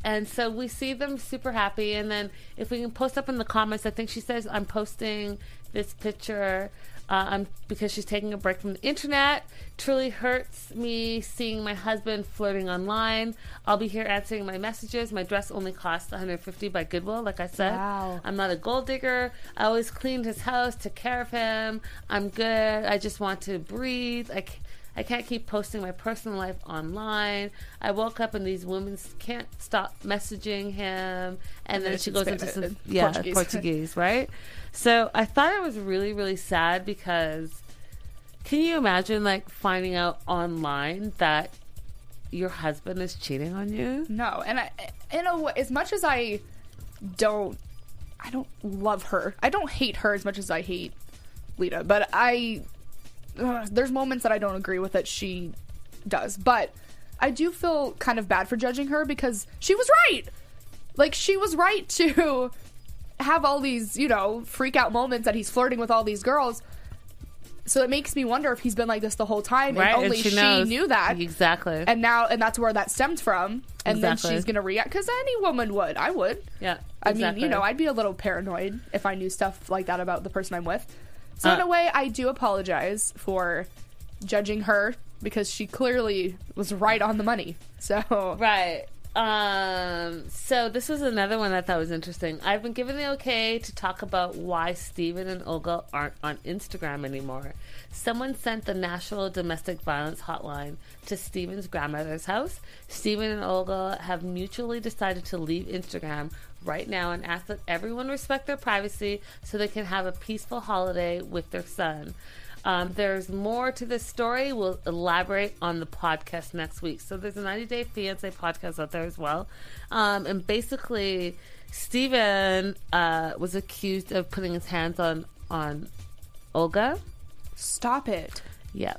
and so we see them super happy. And then if we can post up in the comments, I think she says, I'm posting this picture uh, um, because she's taking a break from the internet. Truly hurts me seeing my husband flirting online. I'll be here answering my messages. My dress only cost 150 by Goodwill, like I said. Wow. I'm not a gold digger. I always cleaned his house, took care of him. I'm good. I just want to breathe. I I can't keep posting my personal life online. I woke up and these women can't stop messaging him. And then then she goes into some uh, yeah Portuguese. Portuguese, right? So I thought it was really really sad because can you imagine like finding out online that your husband is cheating on you? no, and I, in a way, as much as I don't, I don't love her. I don't hate her as much as I hate Leida, but I uh, there's moments that I don't agree with that she does, but I do feel kind of bad for judging her because she was right. Like she was right to have all these, you know, freak out moments that he's flirting with all these girls. So it makes me wonder if he's been like this the whole time Right? and only she, she, knew that. exactly. And now and that's where that stemmed from. And Exactly. then she's going to react cuz any woman would. I would. yeah, I mean, you know, I'd be a little paranoid if I knew stuff like that about the person I'm with. So in Uh, a way, I do apologize for judging her because she clearly was right on the money. So Right. Um, so this was another one I thought was interesting. I've been given the okay to talk about why Steven and Olga aren't on Instagram anymore. Someone sent the National Domestic Violence Hotline to Steven's grandmother's house. Steven and Olga have mutually decided to leave Instagram right now and ask that everyone respect their privacy so they can have a peaceful holiday with their son. Um, there's more to this story. We'll elaborate on the podcast next week. So there's a 90 Day Fiance podcast out there as well. Um, and basically, Steven uh, was accused of putting his hands on on Olga. Stop it. Yeah.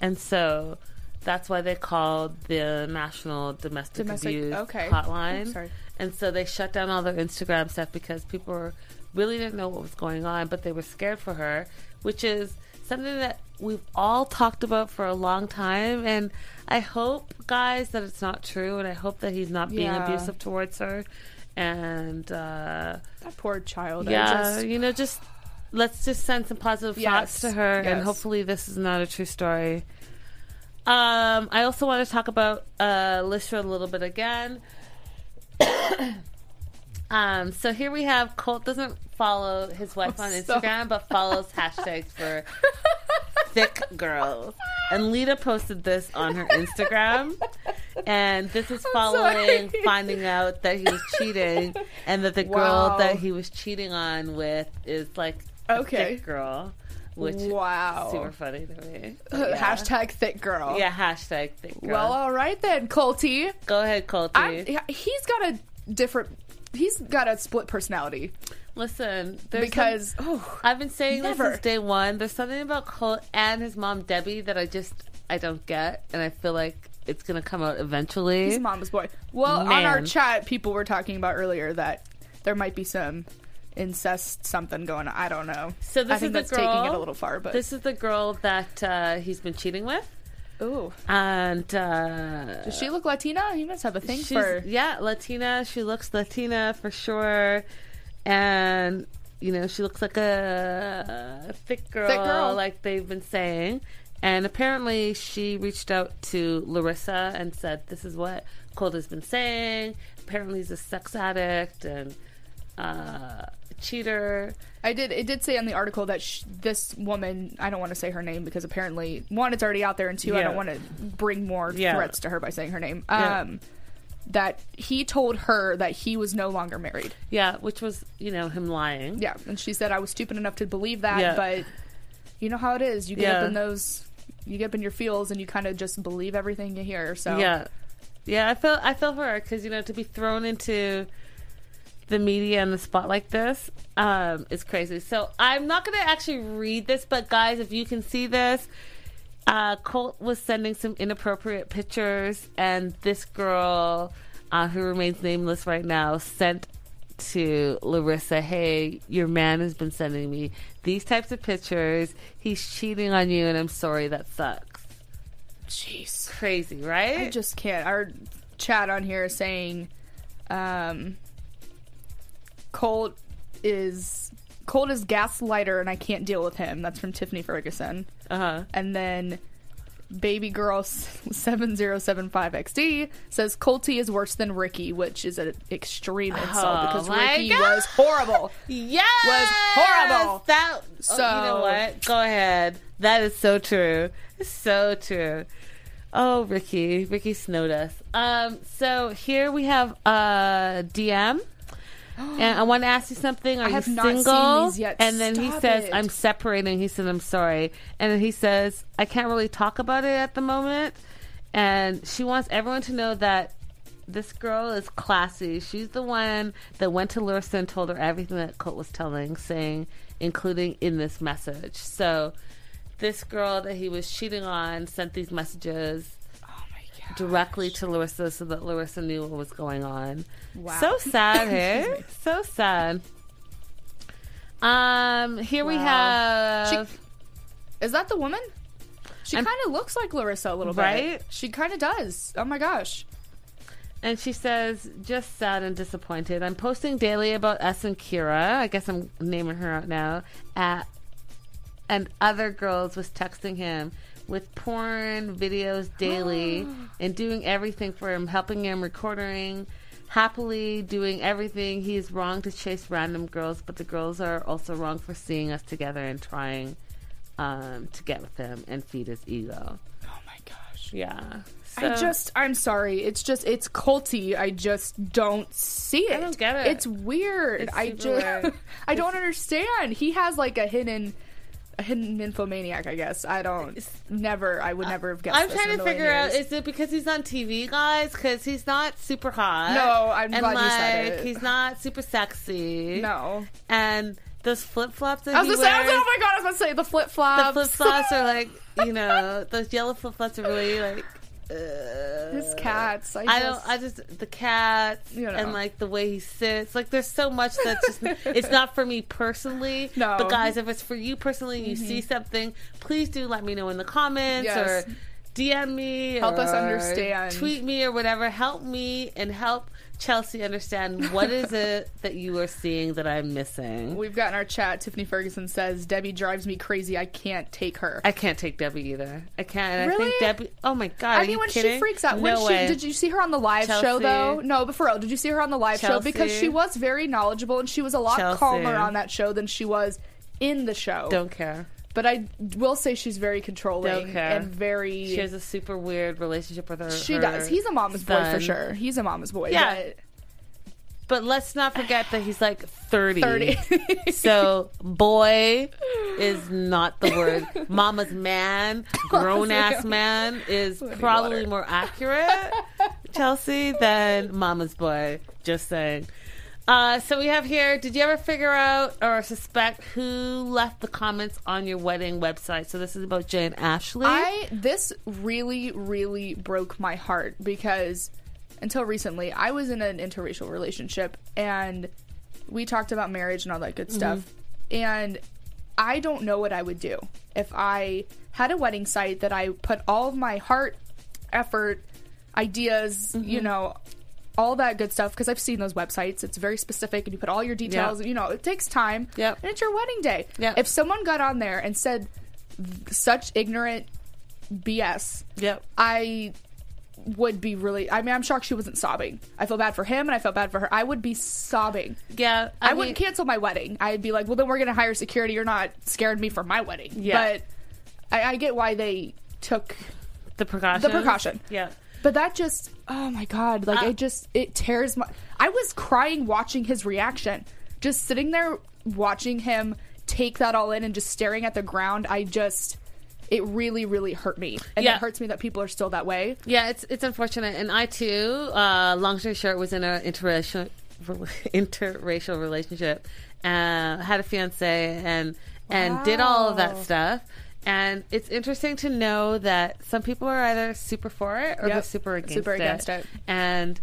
And so that's why they called the National Domestic, Domestic- Abuse okay. Hotline. Sorry. And so they shut down all their Instagram stuff because people were, really didn't know what was going on, but they were scared for her, which is something that we've all talked about for a long time. And I hope, guys, that it's not true. And I hope that he's not being Yeah. abusive towards her. And, uh, That poor child. Yeah, just- you know, just let's just send some positive Yes, thoughts to her, and hopefully this is not a true story. Um, I also want to talk about uh, Lisha a little bit again. um, so here we have Colt doesn't follow his wife on so- Instagram, but follows hashtags for thick girls. And Leida posted this on her Instagram. And this is following finding out that he was cheating and that the girl that he was cheating on with is like a Okay. thick girl. Which Wow. is super funny to me. Yeah. Hashtag thick girl. Yeah, hashtag thick girl. Well, all right then, Colty. Go ahead, Colty. I'm, he's got a different. He's got a split personality Listen, there's because some- oh, I've been saying this Never. since day one. There's something about Colt and his mom Debbie that I just I don't get, and I feel like it's gonna come out eventually. he's mama's boy. Well, on our chat, people were talking about earlier that there might be some incest something going on. I don't know. So this I think is the that's taking it girl- a little far, but This is the girl that uh, he's been cheating with, ooh, and uh, does she look Latina? He must have a thing she's for. yeah Latina. She looks Latina for sure, and you know she looks like a thick girl, Thick girl. like they've been saying. And apparently, she reached out to Larissa and said, "This is what Colt has been saying. Apparently, he's a sex addict and uh, a cheater." I did. It did say in the article that sh- this woman. I don't want to say her name because apparently, one, it's already out there, and two, I don't want to bring more Yeah. threats to her by saying her name. Yeah. Um, that he told her that he was no longer married. Yeah, which was you know him lying. Yeah, and she said I was stupid enough to believe that, Yeah. but you know how it is. You get Yeah. up in those, you get up in your feels, and you kind of just believe everything you hear. So Yeah, yeah. I feel I feel for her because you know to be thrown into the media and the spot like this um, is crazy. So I'm not going to actually read this, but guys, if you can see this, uh, Colt was sending some inappropriate pictures, and this girl, uh, who remains nameless right now, sent to Larissa, "Hey, your man has been sending me these types of pictures. He's cheating on you, and I'm sorry. That sucks. jeez, Crazy, right? I just can't. Our chat on here is saying, um, Colt is Colt is gaslighter, and I can't deal with him. That's from Tiffany Ferguson. uh huh. And then baby girl 7075 XD says Colty is worse than Ricky, which is an extreme insult Oh because Ricky God. was horrible. Yes, was horrible. That So- so you know what? Go ahead. That is so true. It's so true. Oh, Ricky, Ricky snowed us. Um, so here we have uh DM. And I want to ask you something. Are I you single? And then he says, it. "I'm separating." He said, "I'm sorry." And then he says, "I can't really talk about it at the moment." And she wants everyone to know that this girl is classy. She's the one that went to Larissa and told her everything that Colt was telling, saying, including in this message. So, this girl that he was cheating on sent these messages. Directly to Larissa so that Larissa knew what was going on. Wow. So sad, hey? so sad. Um, here we Wow. have Is that the woman? She kind of looks like Larissa a little bit. Right? bit. She kind of does. Oh my gosh. And she says, just sad and disappointed. I'm posting daily about us and Kira. I guess I'm naming her out now. At, and other girls was texting him. With porn videos daily and doing everything for him, helping him, recording, happily doing everything. He's wrong to chase random girls, but the girls are also wrong for seeing us together and trying um, to get with him and feed his ego. Oh my gosh. Yeah. I just, I'm sorry. It's just, it's culty. I just don't see it. I don't get it. It's weird. It's I just. I don't understand. He has like a hidden, a hidden nymphomaniac. I guess I don't. Never. I would never have guessed. I'm trying in to figure out is it because he's on TV, guys? Because he's not super hot. No, I'm and glad like, you said it. He's not super sexy. no. And those flip flops that I was he gonna say, I was, wears, oh my god, I was gonna say the flip flops. the flip flops are like, you know, those yellow flip flops are really like. Uh, His cats. I, I just, don't. I just the cats You know. and like the way he sits. Like there's so much that's just. it's not for me personally. No. Mm-hmm. But guys, if it's for you personally, and you see something, please do let me know in the comments Yes. or DM me. Help us understand. Tweet me or whatever. Help me and help Chelsea understand what is it that you are seeing that I'm missing. We've got in our chat. Tiffany Ferguson says Debbie drives me crazy. I can't take her. I can't take Debbie either. I can't. And I Really? think Debbie. Oh my god! I are mean, you when kidding? she freaks out, no when she way. did you see her on the live show though? No, but for real, did you see her on the live show? Because she was very knowledgeable and she was a lot Chelsea. calmer on that show than she was in the show. Don't care. But I will say she's very controlling and very. She has a super weird relationship with her. she her does. He's a mama's boy for sure. He's a mama's boy. Yeah. but- But let's not forget that he's like 30. 30. so, boy is not the word. Mama's man, grown ass man is probably water. more accurate, Chelsea, than mama's boy. Just saying. Uh, so we have here. Did you ever figure out or suspect who left the comments on your wedding website? So this is about Jay and Ashley. I this really really broke my heart because until recently I was in an interracial relationship and we talked about marriage and all that good stuff and I don't know what I would do if I had a wedding site that I put all of my heart, effort, ideas, you know, all that good stuff because I've seen those websites. It's very specific and you put all your details, you know, it takes time. Yep. And it's your wedding day. Yep. If someone got on there and said such ignorant BS, yep. I would be really. I mean, I'm shocked she wasn't sobbing. I feel bad for him, and I felt bad for her. I would be sobbing. Yeah. I, mean- wouldn't cancel my wedding. I'd be like, well, then we're going to hire security. You're not scared me for my wedding. Yeah. But I, I get why they took. the precaution. The precaution. Yeah. But that just, oh my god, like Uh, it just it tears my. I was crying watching his reaction, just sitting there watching him take that all in and just staring at the ground. I just, it really, really hurt me, and Yeah. it hurts me that people are still that way. Yeah, it's it's unfortunate, and I too, uh, long story short, was in an interracial interracial relationship, uh, had a fiance, and and did all of that stuff. And it's interesting to know that some people are either super for it or Yep. they're super against Super it. against it. And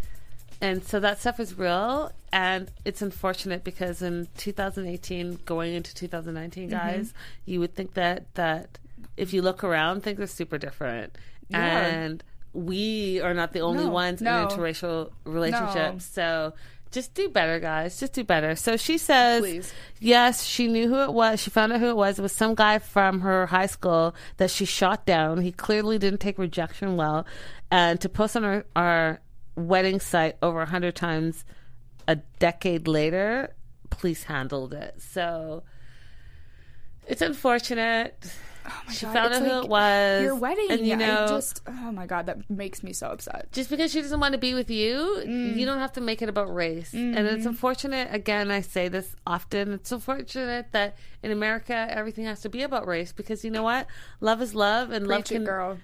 and so that stuff is real, and it's unfortunate because in 2018, going into 2019, Mm-hmm. guys, you would think that that if you look around, things are super different, Yeah. and we are not the only No, ones no. in interracial relationships. So just do better, guys. Just do better. So she says, Please. yes, she knew who it was. She found out who it was. It was some guy from her high school that she shot down. He clearly didn't take rejection well. And to post on our, our wedding site over a hundred times a decade later, police handled it. So it's unfortunate. She God, found out who it was. Your wedding, and you know, I just, oh my god, that makes me so upset. just because she doesn't want to be with you, Mm. you don't have to make it about race. And Mm-hmm. it's unfortunate, again, I say this often, it's unfortunate that in America everything has to be about race because you know what? Love is love and love Preach it, can girl.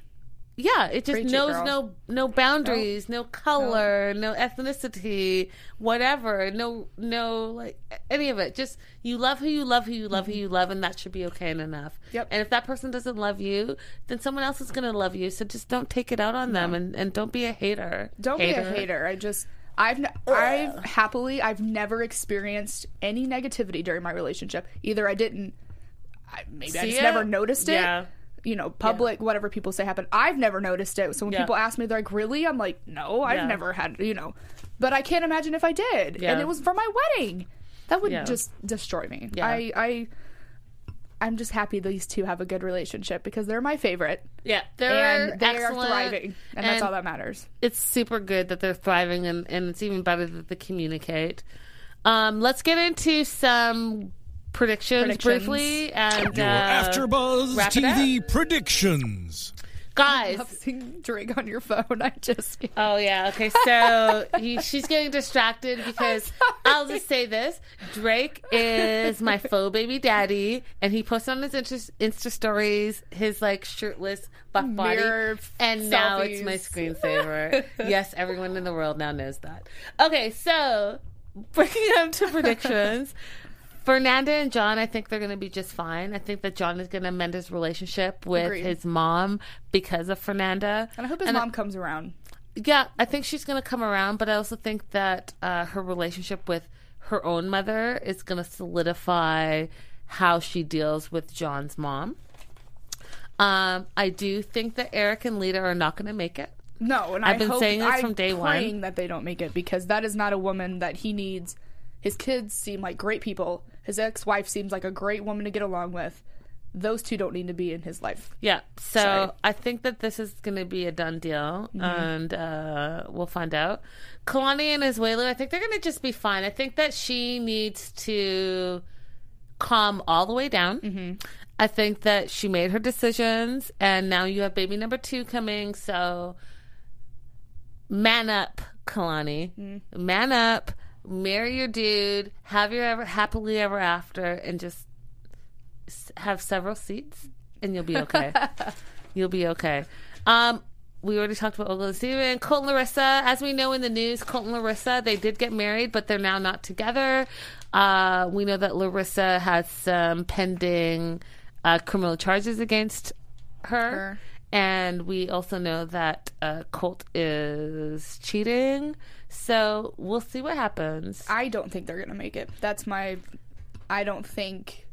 Yeah, it just Preach knows girl. no no boundaries, no color, no. ethnicity, whatever, no no like any of it. Just you love who you love who you love who you love and that should be okay and enough. Mm-hmm. Yep. And if that person doesn't love you, then someone else is going to love you. So just don't take it out on them and and don't be a hater. Don't be a hater. I just I've n- I've happily I've never experienced any negativity during my relationship. Either I didn't I, maybe I just it? never noticed it. Yeah. You know, public whatever people say happened. I've never noticed it. So when Yeah. people ask me they're like, "Really?" I'm like, "No, I've Yeah. never had, you know." But I can't imagine if I did. Yeah. And it was for my wedding. That would Yeah. just destroy me. Yeah. I I I'm just happy these two have a good relationship because they're my favorite. Yeah, they're and they excellent, are thriving. And, that's all that matters. It's super good that they're thriving, and, and it's even better that they communicate. Um, let's get into some predictions, Predictions. briefly, and Your uh, AfterBuzz wrap it TV predictions. guys. I love seeing Drake on your phone. I just Oh yeah. Okay. So he, she's getting distracted because I'll just say this: Drake is my faux baby daddy, and he posts on his Insta, Insta stories his like shirtless buff body, Mirror and now it's selfies. my screensaver. yes, everyone in the world now knows that. Okay, so breaking up to predictions. Fernanda and John, I think they're going to be just fine. I think that John is going to mend his relationship with Agreed. his mom because of Fernanda. and I hope his And I- mom comes around. yeah, I think she's going to come around, but I also think that uh, her relationship with her own mother is going to solidify how she deals with John's mom. Um, I do think that Eric and Leida are not going to make it. No, and I've I been saying this I'm from day one. praying that they don't make it because that is not a woman that he needs. His kids seem like great people. His ex-wife seems like a great woman to get along with. Those two don't need to be in his life. Yeah, so Sorry. I think that this is going to be a done deal, mm-hmm. and uh, we'll find out. Kalani and Asuelu, I think they're going to just be fine. I think that she needs to calm all the way down. Mm-hmm. I think that she made her decisions, and now you have baby number two coming. So, man up, Kalani. Mm-hmm. Man up. Marry your dude. Have your ever happily ever after, and just have several seats, and you'll be okay. you'll be okay. Um, we already talked about Olga and Steven. Colt and Larissa, as we know in the news, Colt and Larissa, they did get married, but they're now not together. Uh, we know that Larissa has some pending uh, criminal charges against her. Her. And we also know that uh, Colt is cheating. So we'll see what happens. I don't think they're gonna make it. That's my. I don't think.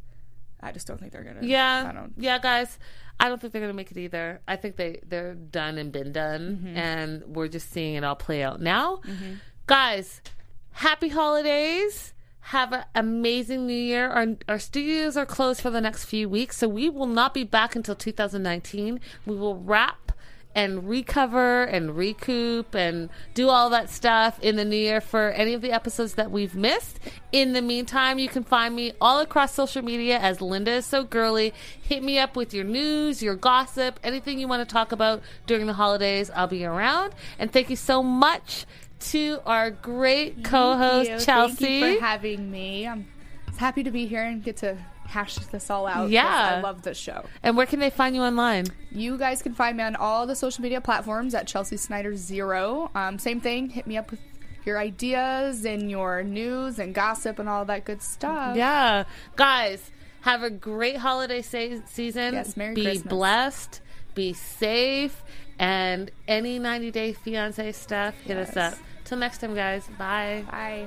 I just don't think they're gonna. Yeah, I don't. yeah, guys. I don't think they're gonna make it either. I think they they're done and been done, Mm-hmm. and we're just seeing it all play out now. Guys, happy holidays. Have an amazing new year. Our, our studios are closed for the next few weeks, so we will not be back until 2019. We will wrap and recover and recoup and do all that stuff in the new year for any of the episodes that we've missed. In the meantime, you can find me all across social media as Linda is so girly. Hit me up with your news, your gossip, anything you want to talk about during the holidays. I'll be around. And thank you so much to our great co-host Chelsea. Thank you for having me. I'm happy to be here and get to hash this all out. Yeah. I love this show. and where can they find you online? You guys can find me on all the social media platforms at Chelsea Snyder Zero. Um, same thing. Hit me up with your ideas and your news and gossip and all that good stuff. Yeah, guys, have a great holiday se- season. Yes, Merry be Christmas. blessed, be safe, and any 90 Day Fiance stuff, hit us up. Till next time, guys. Bye. Bye.